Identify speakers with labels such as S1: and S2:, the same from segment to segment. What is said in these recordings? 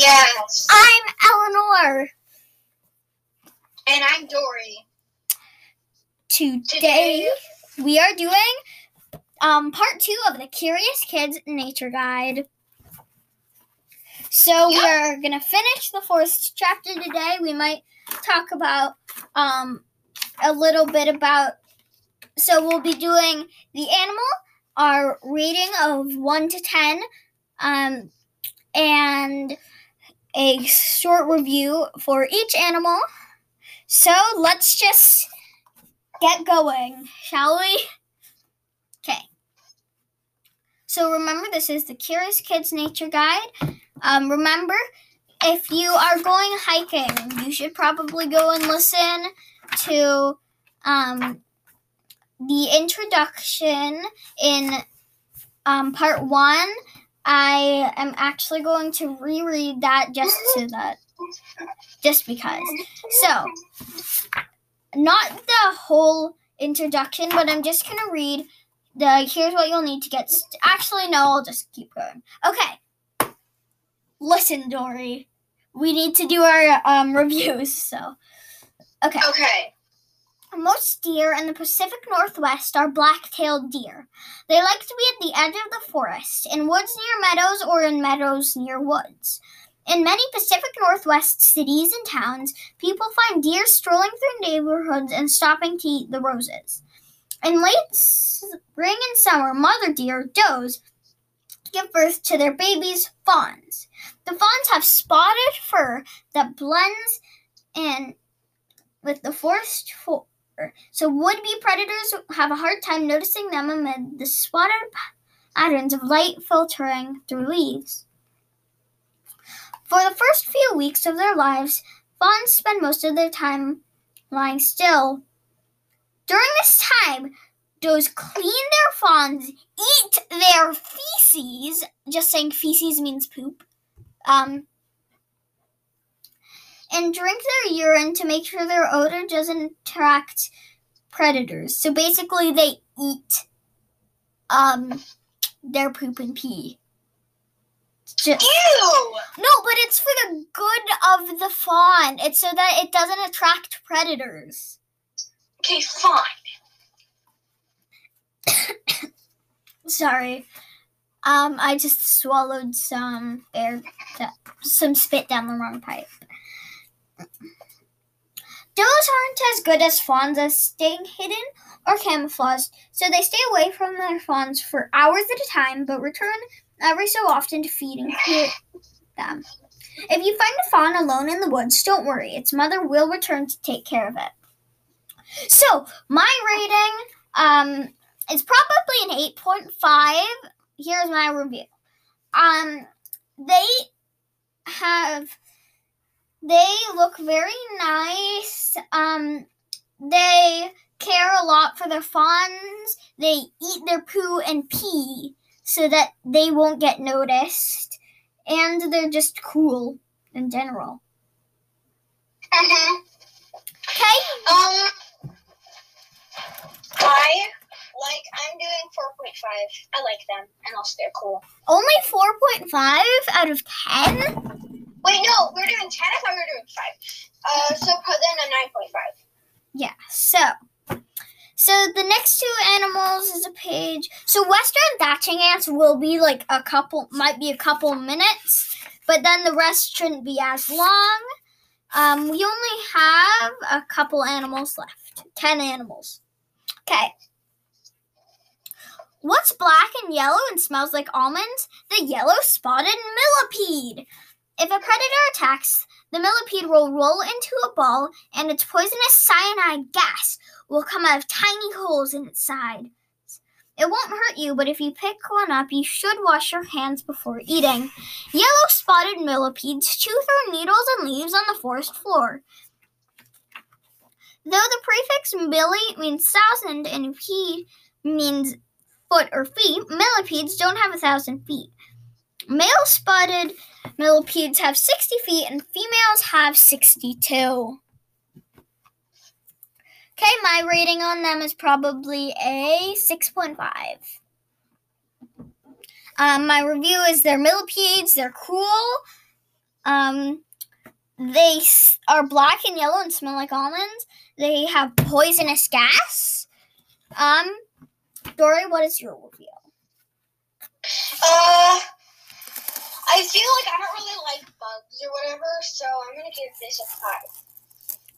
S1: Yes.
S2: I'm Eleanor.
S1: And I'm Dory.
S2: Today
S1: Today,
S2: we are doing um part two of the Curious Kids Nature Guide. So we're gonna finish the fourth chapter today. We might talk about um a little bit about so we'll be doing the animal, our rating of one to ten, um, and a short review for each animal. So let's just get going, shall we? Okay. So remember, this is the Curious Kids Nature Guide. Um, remember, if you are going hiking, you should probably go and listen to um, the introduction in um, part one. I am actually going to reread that just to that, just because. So, not the whole introduction, but I'm just gonna read the here's what you'll need to get. St- Actually, no, I'll just keep going. Okay. Listen, Dory. We need to do our um, reviews. So, okay.
S1: okay.
S2: Most deer in the Pacific Northwest are black-tailed deer. They like to be at the edge of the forest, in woods near meadows or in meadows near woods. In many Pacific Northwest cities and towns, people find deer strolling through neighborhoods and stopping to eat the roses. In late spring and summer, mother deer, does, give birth to their babies, fawns. The fawns have spotted fur that blends in with the forest floor, so would-be predators have a hard time noticing them amid the spotted patterns of light filtering through leaves. For the first few weeks of their lives, fawns spend most of their time lying still. During this time, does clean their fawns, eat their feces. Just saying feces means poop. Um, and drink their urine to make sure their odor doesn't attract predators. So basically, they eat um their poop and pee. Just,
S1: Ew!
S2: no, but it's for the good of the fawn. It's so that it doesn't attract predators.
S1: Okay, fine.
S2: Sorry. Um, I just swallowed some air, some spit down the wrong pipe. Does aren't as good as fawns at staying hidden or camouflaged, so they stay away from their fawns for hours at a time, but return every so often to feed and clear them. If you find a fawn alone in the woods, don't worry; its mother will return to take care of it. So my rating, um, is probably an eight point five. Here's my review. Um, they have they look very nice. Um, they care a lot for their fawns. They eat their poo and pee so that they won't get noticed. And they're just cool in general.
S1: Mm-hmm.
S2: Okay?
S1: Um, I like. I'm doing four point five. I like them, and also they're cool.
S2: Only 4.5 out of 10?
S1: Wait, no, we're doing ten. I thought we were doing five. Uh, so put a nine point five.
S2: Yeah, so. So the next two animals is a page. So western thatching ants will be like a couple, might be a couple minutes, but then the rest shouldn't be as long. Um, we only have a couple animals left. Ten animals. Okay. What's black and yellow and smells like almonds? The yellow spotted millipede. If a predator attacks, the millipede will roll into a ball and its poisonous cyanide gas will come out of tiny holes in its side. It won't hurt you, but if you pick one up, you should wash your hands before eating. Yellow spotted millipedes chew through needles and leaves on the forest floor. Though the prefix milli means thousand and pede means foot or feet, millipedes don't have a thousand feet. Male spotted millipedes have 60 feet and females have 62. Okay, my rating on them is probably a 6.5. Um, my review is they're millipedes, they're cool, Um, they are black and yellow and smell like almonds. They have poisonous gas. Um, Dory, what is your review?
S1: Uh, I feel like I don't really like bugs or whatever, so I'm gonna give this a five.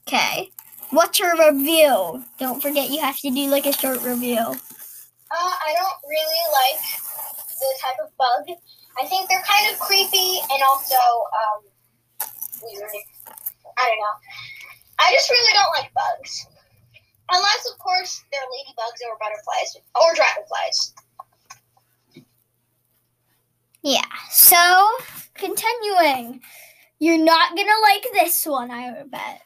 S2: Okay. What's your review? Don't forget you have to do like a short review.
S1: Uh, I don't really like the type of bug. I think they're kind of creepy and also um weird. I don't know. I just really don't like bugs. Unless, of course, they're ladybugs or butterflies or dragonflies.
S2: Yeah. So, continuing. You're not gonna like this one, I bet.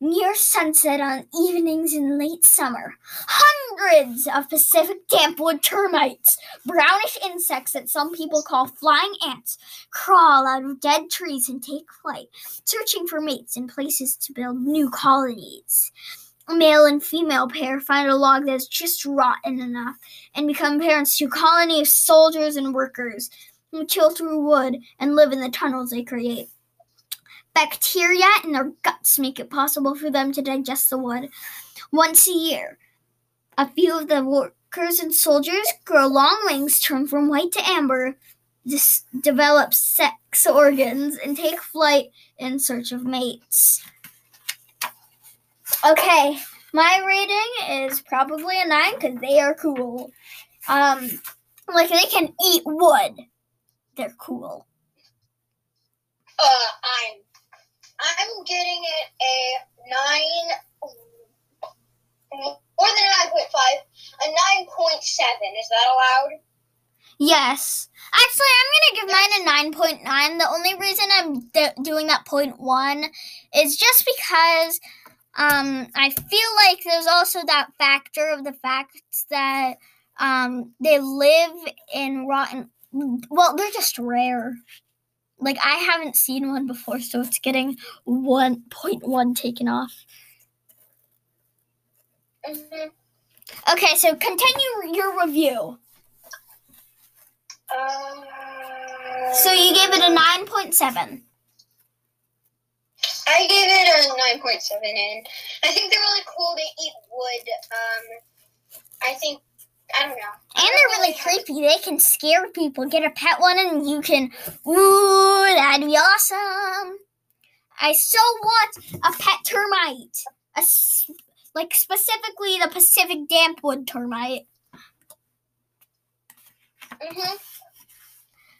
S2: Near sunset on evenings in late summer, hundreds of Pacific dampwood termites, brownish insects that some people call flying ants, crawl out of dead trees and take flight, searching for mates and places to build new colonies. A male and female pair find a log that's just rotten enough and become parents to a colony of soldiers and workers chill through wood and live in the tunnels they create. Bacteria in their guts make it possible for them to digest the wood. Once a year, a few of the workers and soldiers grow long wings, turn from white to amber, dis- develop sex organs, and take flight in search of mates. Okay, my rating is probably a nine because they are cool. Um, like they can eat wood. They're cool.
S1: Uh, I'm I'm getting it a nine, more than nine point five, a nine point seven. Is that allowed?
S2: Yes. Actually, I'm going to give mine a 9.9. The only reason I'm d- doing that point one is just because um, I feel like there's also that factor of the fact that um, they live in rotten. Well, they're just rare. Like, I haven't seen one before, so it's getting 1.1 taken off.
S1: Mm-hmm.
S2: Okay, so continue your review.
S1: Uh,
S2: So you gave it a 9.7.
S1: I gave it a nine point seven, and I think they're really cool. They eat wood. Um, I think I don't know.
S2: And they're really creepy. They can scare people. Get a pet one and you can, ooh, that'd be awesome. I so want a pet termite. A, like specifically the Pacific dampwood termite.
S1: Mhm.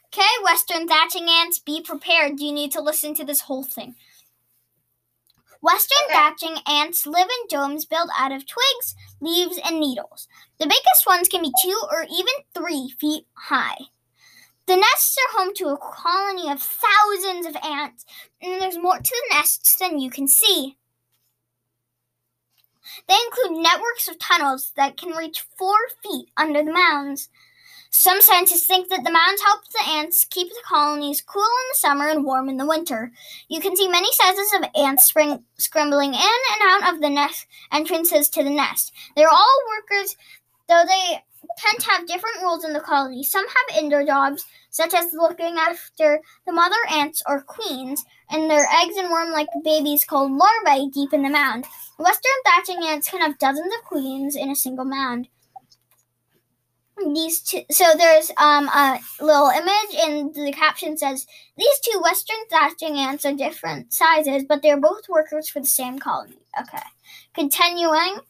S2: Okay, Western thatching ants, be prepared. You need to listen to this whole thing. Western
S1: Okay.
S2: thatching ants live in domes built out of twigs, leaves, and needles. The biggest ones can be two or even three feet high. The nests are home to a colony of thousands of ants, and there's more to the nests than you can see. They include networks of tunnels that can reach four feet under the mounds. Some scientists think that the mounds help the ants keep the colonies cool in the summer and warm in the winter. You can see many sizes of ants spring, scrambling in and out of the nest entrances to the nest. They're all workers, though they tend to have different roles in the colony. Some have indoor jobs, such as looking after the mother ants or queens, and their eggs and worm-like babies called larvae deep in the mound. Western thatching ants can have dozens of queens in a single mound these two so there's um a little image and the caption says these two western thatching ants are different sizes but they're both workers for the same colony. Okay. Continuing.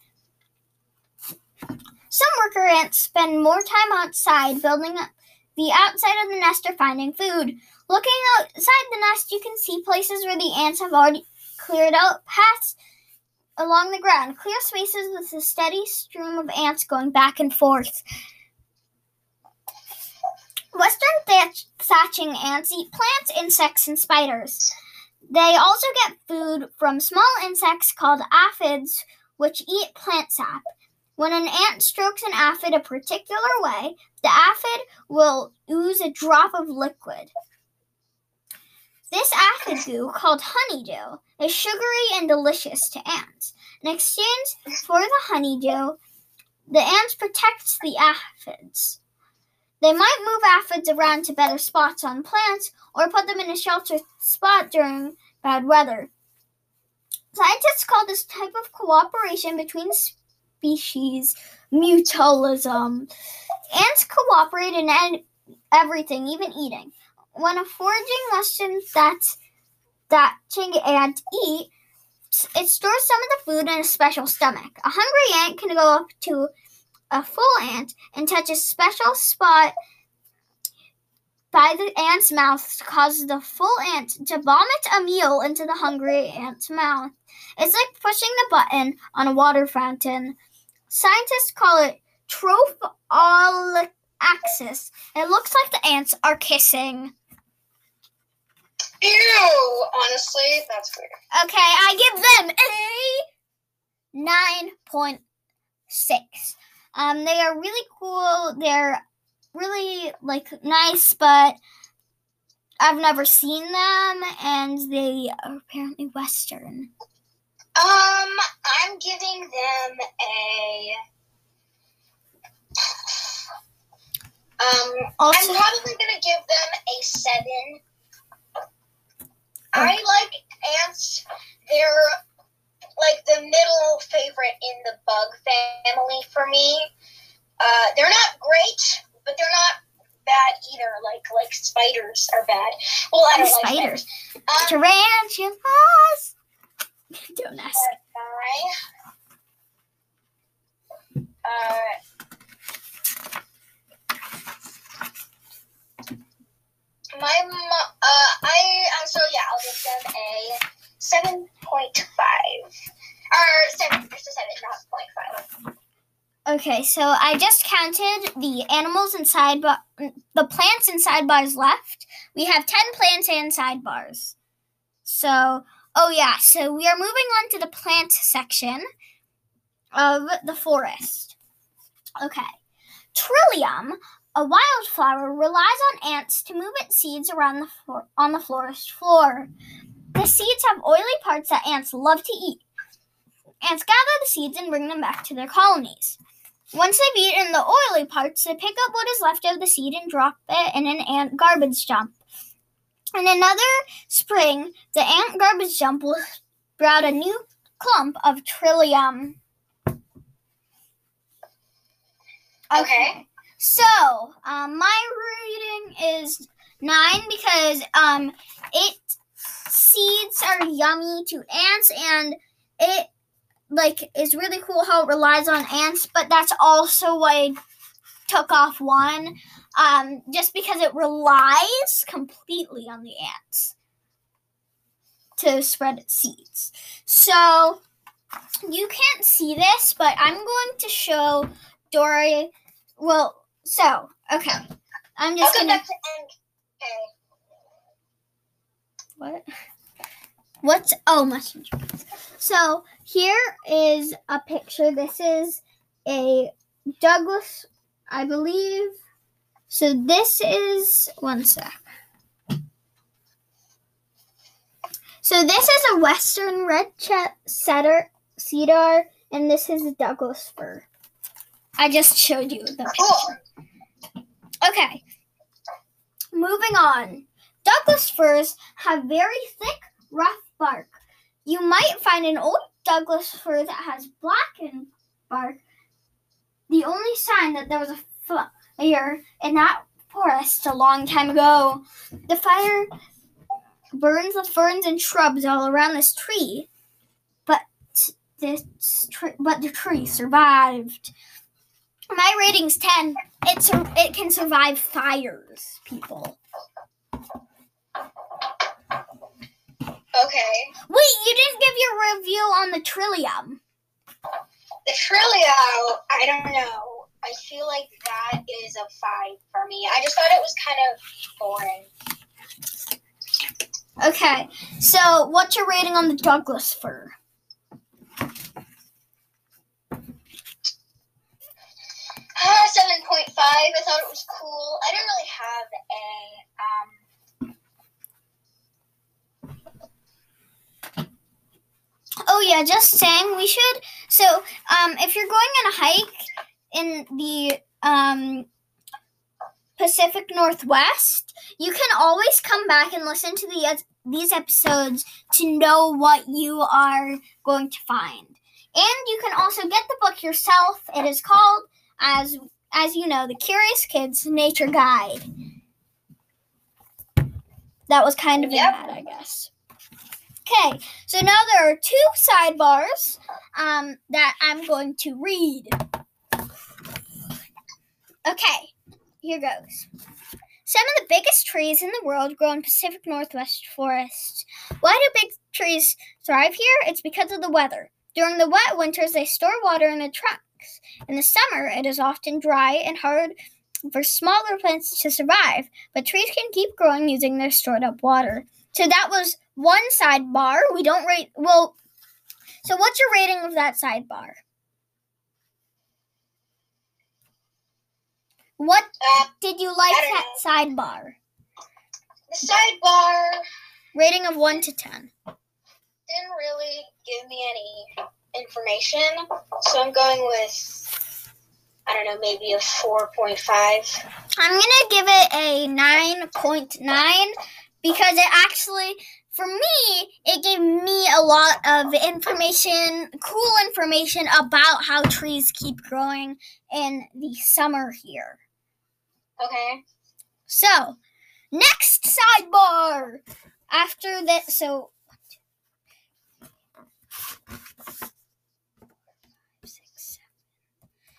S2: Some worker ants spend more time outside building up the outside of the nest or finding food. Looking outside the nest you can see places where the ants have already cleared out paths along the ground. Clear spaces with a steady stream of ants going back and forth Western thatch- thatching ants eat plants, insects, and spiders. They also get food from small insects called aphids, which eat plant sap. When an ant strokes an aphid a particular way, the aphid will ooze a drop of liquid. This aphid goo, called honeydew, is sugary and delicious to ants. In exchange for the honeydew, the ants protect the aphids. They might move aphids around to better spots on plants or put them in a sheltered spot during bad weather. Scientists call this type of cooperation between species mutualism. Ants cooperate in everything, even eating. When a foraging mushroom that's thatching ant eat, it stores some of the food in a special stomach. A hungry ant can go up to a full ant and touch a special spot by the ant's mouth to cause the full ant to vomit a meal into the hungry ant's mouth. It's like pushing the button on a water fountain. Scientists call it trophallaxis. It looks like the ants are kissing.
S1: Ew! Honestly, that's weird.
S2: Okay, I give them a 9.6. Um, they are really cool. They're really like nice, but I've never seen them, and they are apparently Western.
S1: Um, I'm giving them a. Um, also, I'm probably gonna give them a seven. I like ants. They're like the middle favorite in the bug family for me. Uh, they're not great, but they're not bad either. Like like spiders are bad. Well, I don't like spiders.
S2: Um, Tarantulas. don't ask.
S1: Uh, my uh, I uh, so yeah, I'll give them a seven point five or seven, a seven, not point five.
S2: Okay, so I just counted the animals inside, but the plants inside bars left. We have 10 plants inside bars. So, oh yeah, so we are moving on to the plant section of the forest. Okay. Trillium, a wildflower, relies on ants to move its seeds around the floor, on the forest floor. The seeds have oily parts that ants love to eat. Ants gather the seeds and bring them back to their colonies. Once they've eaten the oily parts, they pick up what is left of the seed and drop it in an ant garbage dump. In another spring, the ant garbage dump will sprout a new clump of trillium.
S1: Okay. okay.
S2: So, um, my rating is nine because um, it seeds are yummy to ants and it like is really cool how it relies on ants, but that's also why I took off one. Um, just because it relies completely on the ants to spread its seeds. So you can't see this, but I'm going to show Dory. Well, so okay, I'm just gonna. What? What's oh mushroom So here is a picture. This is a Douglas, I believe. So this is one sec. So this is a western red setter cedar, and this is a Douglas fir. I just showed you the oh. picture. Okay. Moving on. Douglas firs have very thick, rough bark. You might find an old Douglas fir that has blackened bark. The only sign that there was a fire in that forest a long time ago. The fire burns the ferns and shrubs all around this tree, but this but the tree survived. My rating's ten. It's it can survive fires, people.
S1: Okay.
S2: Wait, you didn't give your review on the Trillium.
S1: The Trillium, I don't know. I feel like that is a five for me. I just thought it was kind
S2: of boring. Okay, so what's your rating on the Douglas fir?
S1: Uh, 7.5. I thought it was cool. I didn't really have a um,
S2: Oh yeah, just saying we should. So, um, if you're going on a hike in the um Pacific Northwest, you can always come back and listen to the, these episodes to know what you are going to find. And you can also get the book yourself. It is called, as as you know, the Curious Kids Nature Guide. That was kind of
S1: Yep.
S2: an ad, I guess. Okay, so now there are two sidebars um, that I'm going to read. Okay, here goes. Some of the biggest trees in the world grow in Pacific Northwest forests. Why do big trees thrive here? It's because of the weather. During the wet winters, they store water in the trunks. In the summer, it is often dry and hard for smaller plants to survive, but trees can keep growing using their stored up water. So that was one sidebar. We don't rate, well, so what's your rating of that sidebar? What
S1: Uh,
S2: did you like that sidebar?
S1: the sidebar
S2: Rating of 1 to 10.
S1: didn't really give me any information, so I'm going with I don't know, maybe a four point five.
S2: I'm going to give it a 9.9 because it actually, for me, it gave me a lot of information, cool information about how trees keep growing in the summer here.
S1: Okay.
S2: So, next sidebar. After that, so.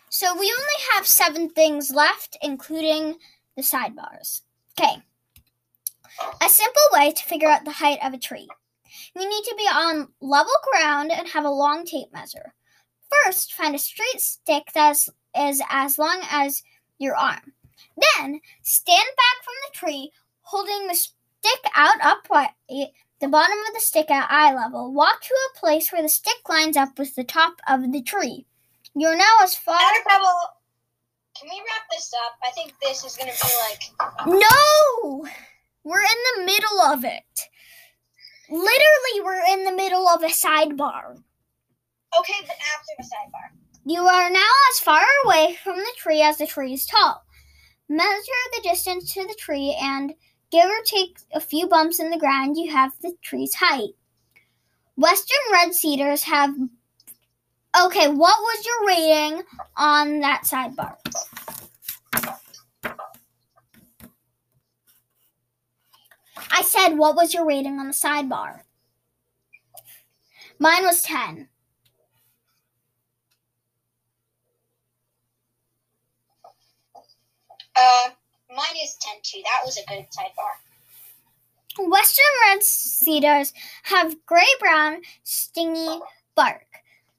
S2: So we only have seven things left, including the sidebars. Okay. A simple way to figure out the height of a tree. You need to be on level ground and have a long tape measure. First, find a straight stick that is, is as long as your arm. Then, stand back from the tree, holding the stick out upright, the bottom of the stick at eye level. Walk to a place where the stick lines up with the top of the tree. You're now as far.
S1: Can we wrap this up? I think this is gonna be like
S2: No! We're in the middle of it. Literally, we're in the middle of a sidebar.
S1: okay, but after the sidebar.
S2: You are now as far away from the tree as the tree is tall. Measure the distance to the tree and give or take a few bumps in the ground, you have the tree's height. Western red cedars have. Okay, what was your rating on that sidebar? I said, what was your rating on the sidebar? Mine was 10.
S1: Uh, mine is ten too. That was a good sidebar.
S2: Western red cedars have gray brown, stingy bark.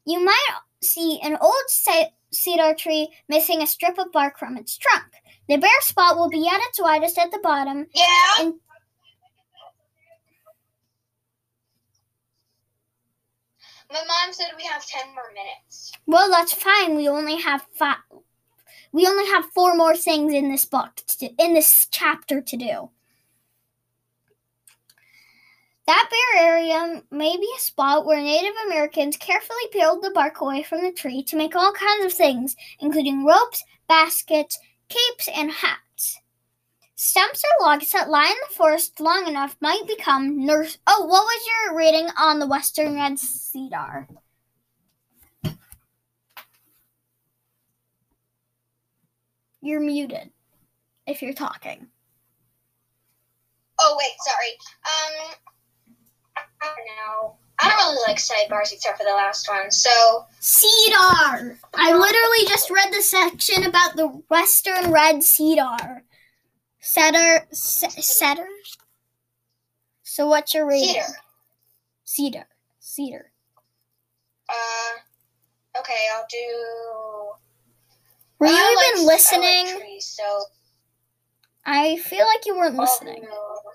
S2: You might see an old cedar tree missing a strip of bark from its trunk. The bare spot will be at its widest at the bottom.
S1: Yeah.
S2: And-
S1: My mom said we have ten more minutes.
S2: Well, that's fine. We only have five. We only have four more things in this book, in this chapter to do. That bare area may be a spot where Native Americans carefully peeled the bark away from the tree to make all kinds of things, including ropes, baskets, capes, and hats. Stumps or logs that lie in the forest long enough might become nurse. Oh, what was your rating on the western red cedar? You're muted if you're talking.
S1: Oh wait, sorry. Um, I don't know. I don't really like sidebars except for the last one. So
S2: Cedar! I literally just read the section about the western red cedar. Cedar. ce- Cedar? So what's your rating?
S1: cedar.
S2: Cedar. Cedar.
S1: Uh, okay, I'll do.
S2: Were you
S1: I like-
S2: even listening?
S1: I like trees, so
S2: I feel like you weren't listening.
S1: do-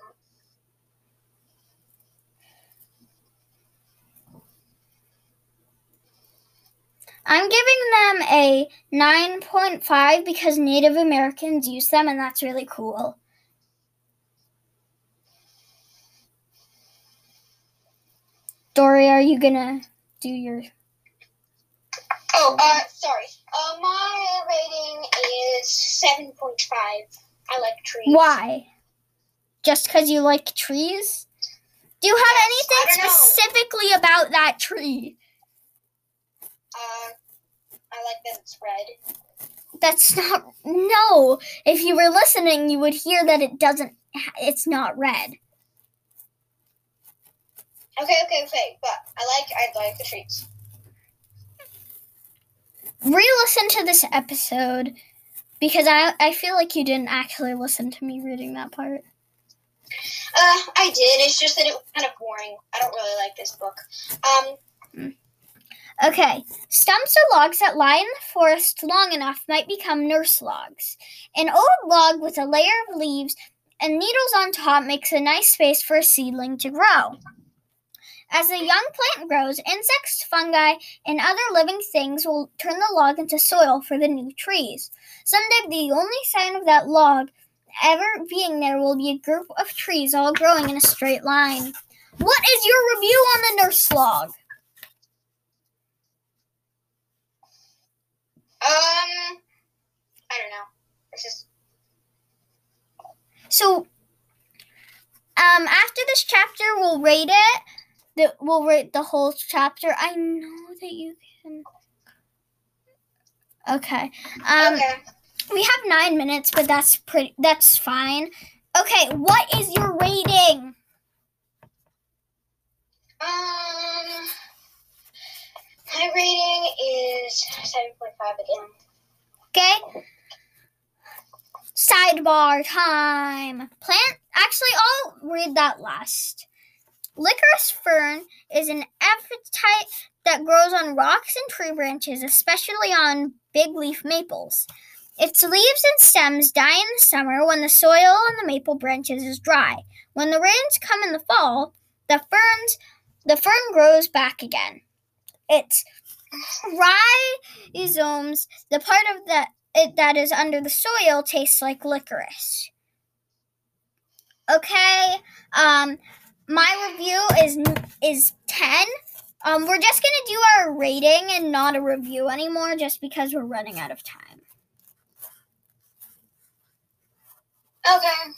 S2: I'm giving them a 9.5 because Native Americans use them and that's really cool. Dory, are you gonna do your.
S1: Oh, uh, sorry. Uh, my rating is seven point five. I like trees.
S2: Why? Just because you like trees? Do you have
S1: Yes,
S2: anything
S1: don't know.
S2: specifically about that tree?
S1: Uh, I like that it's red.
S2: That's not. No. If you were listening, you would hear that it doesn't. It's not red.
S1: Okay, okay, okay. But I like I like the treats.
S2: Re-listen to this episode because I I feel like you didn't actually listen to me reading that part.
S1: Uh, I did. It's just that it was kind of boring. I don't really like this book. Um,
S2: Okay, stumps or logs that lie in the forest long enough might become nurse logs. An old log with a layer of leaves and needles on top makes a nice space for a seedling to grow. As the young plant grows, insects, fungi, and other living things will turn the log into soil for the new trees. Someday, the only sign of that log ever being there will be a group of trees all growing in a straight line. What is your review on the nurse log?
S1: Um, I don't know. It's just
S2: So, um, after this chapter, we'll rate it. The, we'll rate the whole chapter. I know that you can. Okay. Um,
S1: okay.
S2: we have nine minutes, but that's pretty. That's fine. Okay, what is your rating?
S1: Um, my rating is seven point five again.
S2: Okay. Sidebar time. Plant. Actually, I'll read that last. Licorice fern is an epiphyte that grows on rocks and tree branches, especially on big leaf maples. Its leaves and stems die in the summer when the soil on the maple branches is dry. When the rains come in the fall, the ferns the fern grows back again. Its rhizomes, the part of the it that is under the soil, tastes like licorice. Okay, um, my review is is ten. Um, we're just gonna do our rating and not a review anymore, just because we're running out of time.
S1: Okay.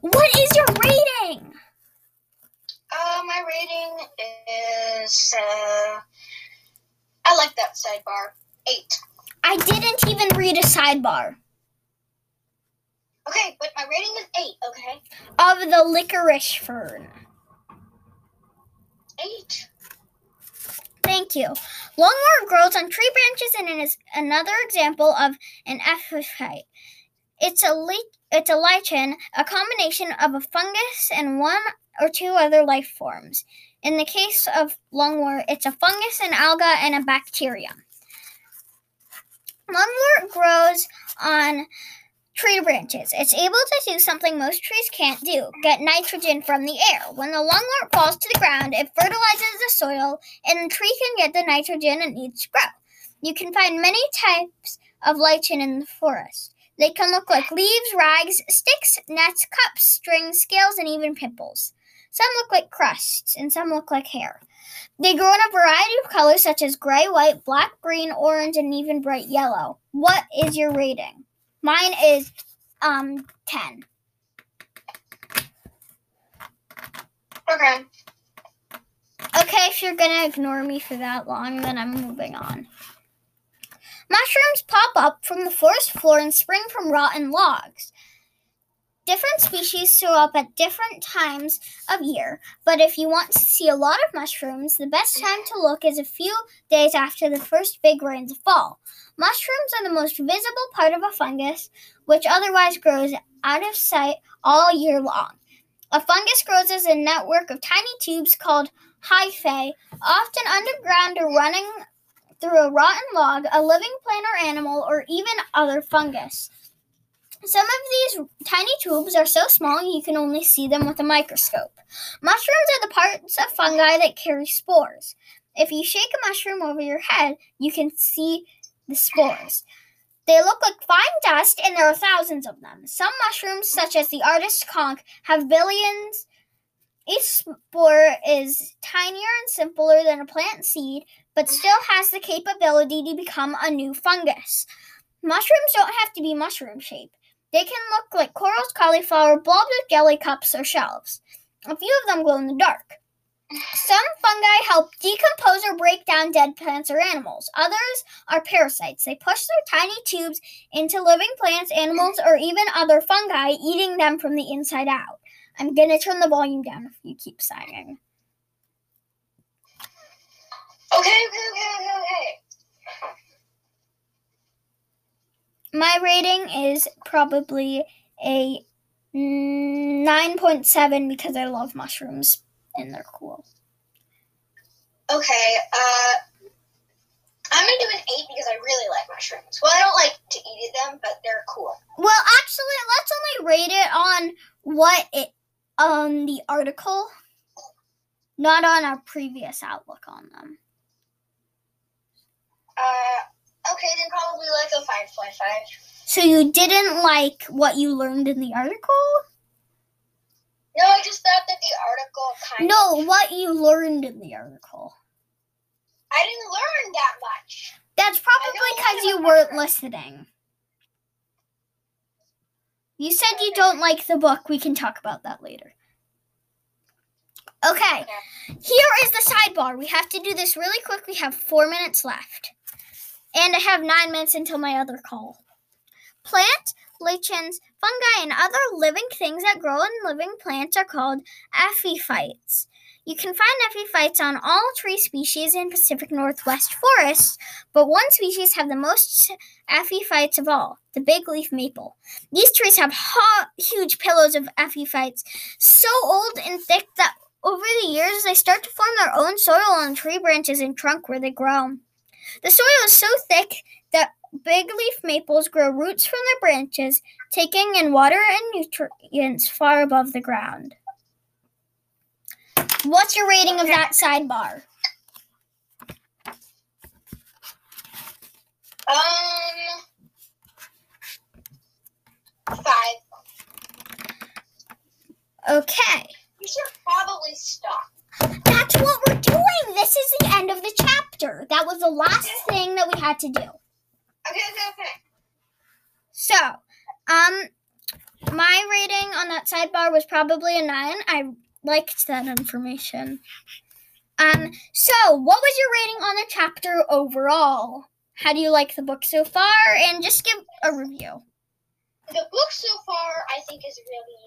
S2: What is your rating?
S1: Uh, my rating is uh, I like that sidebar. Eight.
S2: I didn't even read a sidebar
S1: Okay, but my rating is eight. Okay.
S2: of the licorice fern.
S1: Eight.
S2: Thank you. Lungwort grows on tree branches and is another example of an epiphyte. It's a li- it's a lichen, a combination of a fungus and one or two other life forms. In the case of lungwort, it's a fungus, an alga, and a bacterium. Lungwort grows on tree branches. It's able to do something most trees can't do get nitrogen from the air. When the lungwort falls to the ground, it fertilizes the soil, and the tree can get the nitrogen it needs to grow. You can find many types of lichen in the forest. They can look like leaves, rags, sticks, nets, cups, strings, scales, and even pimples. Some look like crusts, and some look like hair. They grow in a variety of colors such as gray, white, black, green, orange, and even bright yellow. What is your rating? Mine is um 10.
S1: Okay.
S2: Okay, if you're gonna ignore me for that long, then I'm moving on. Mushrooms pop up from the forest floor and spring from rotten logs. Different species show up at different times of year, but if you want to see a lot of mushrooms, the best time to look is a few days after the first big rains of fall. Mushrooms are the most visible part of a fungus, which otherwise grows out of sight all year long. A fungus grows as a network of tiny tubes called hyphae, often underground or running through a rotten log, a living plant or animal, or even other fungus. Some of these tiny tubes are so small you can only see them with a microscope. Mushrooms are the parts of fungi that carry spores. If you shake a mushroom over your head, you can see the spores. They look like fine dust, and there are thousands of them. Some mushrooms, such as the artist conch, have billions. Each spore is tinier and simpler than a plant seed, but still has the capability to become a new fungus. Mushrooms don't have to be mushroom shaped. They can look like corals, cauliflower, of jelly cups, or shells. A few of them glow in the dark. Some fungi help decompose or break down dead plants or animals. Others are parasites. They push their tiny tubes into living plants, animals, or even other fungi, eating them from the inside out. I'm going to turn the volume down if you keep sighing.
S1: Okay, okay, okay, okay, okay.
S2: My rating is probably a 9.7 because I love mushrooms and they're cool.
S1: Okay, uh, I'm gonna do an eight because I really like mushrooms. Well, I don't like to eat them, but they're cool.
S2: Well, actually, let's only rate it on what it on the article, not on our previous outlook on them.
S1: Uh, okay, then probably like a five point five.
S2: So you didn't like what you learned in the article?
S1: No, I just thought that the article kind of.
S2: No, what you learned in the article.
S1: I didn't learn that much.
S2: That's probably because you weren't
S1: mushrooms.
S2: listening. You said you don't like the book. We can talk about that later. Okay,
S1: Okay.
S2: here is the sidebar. We have to do this really quick. We have four minutes left. And I have nine minutes until my other call. Plant, lichens, fungi, and other living things that grow in living plants are called epiphytes. You can find epiphytes on all tree species in Pacific Northwest forests, but one species have the most epiphytes of all, the big leaf maple. These trees have ho- huge pillows of epiphytes, so old and thick that over the years they start to form their own soil on tree branches and trunk where they grow. The soil is so thick that big leaf maples grow roots from their branches, taking in water and nutrients far above the ground. What's your rating of that sidebar?
S1: Um, five.
S2: Okay.
S1: You should probably stop.
S2: That's what we're doing. This is the end of the chapter. That was the last thing that we had to do.
S1: Okay, okay, okay.
S2: So, um, my rating on that sidebar was probably a nine. I liked that information. Um, so what was your rating on the chapter overall? How do you like the book so far? And just give a review.
S1: The book so far, I think, is really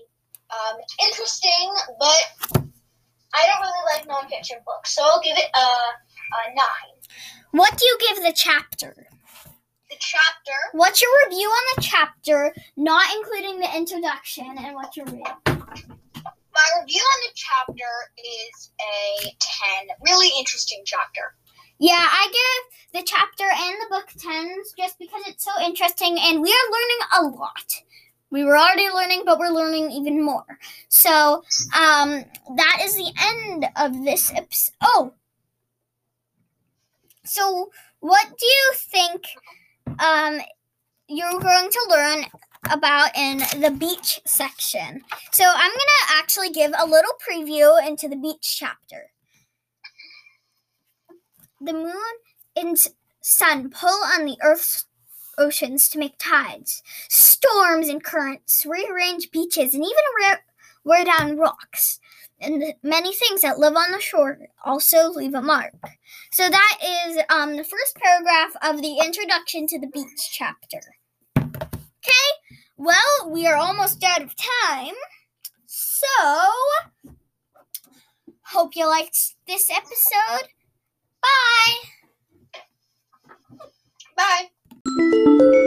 S1: um, interesting, but I don't really like nonfiction books, so I'll give it a, a nine.
S2: What do you give the chapter?
S1: The chapter,
S2: What's your review on the chapter, not including the introduction, and what's your rating?
S1: my review on the chapter is a ten. Really interesting chapter.
S2: Yeah, I give the chapter and the book tens just because it's so interesting and we are learning a lot. We were already learning, but we're learning even more. So, um, that is the end of this episode. Oh! So, what do you think um, you're going to learn about in the beach section? So, I'm to actually give a little preview into the beach chapter the moon and sun pull on the earth's oceans to make tides. Storms and currents rearrange beaches and even wear, down rocks. And many things that live on the shore also leave a mark. So that is um, the first paragraph of the introduction to the beach chapter. Okay, well, we are almost out of time. So, hope you liked this episode. Bye bye. Música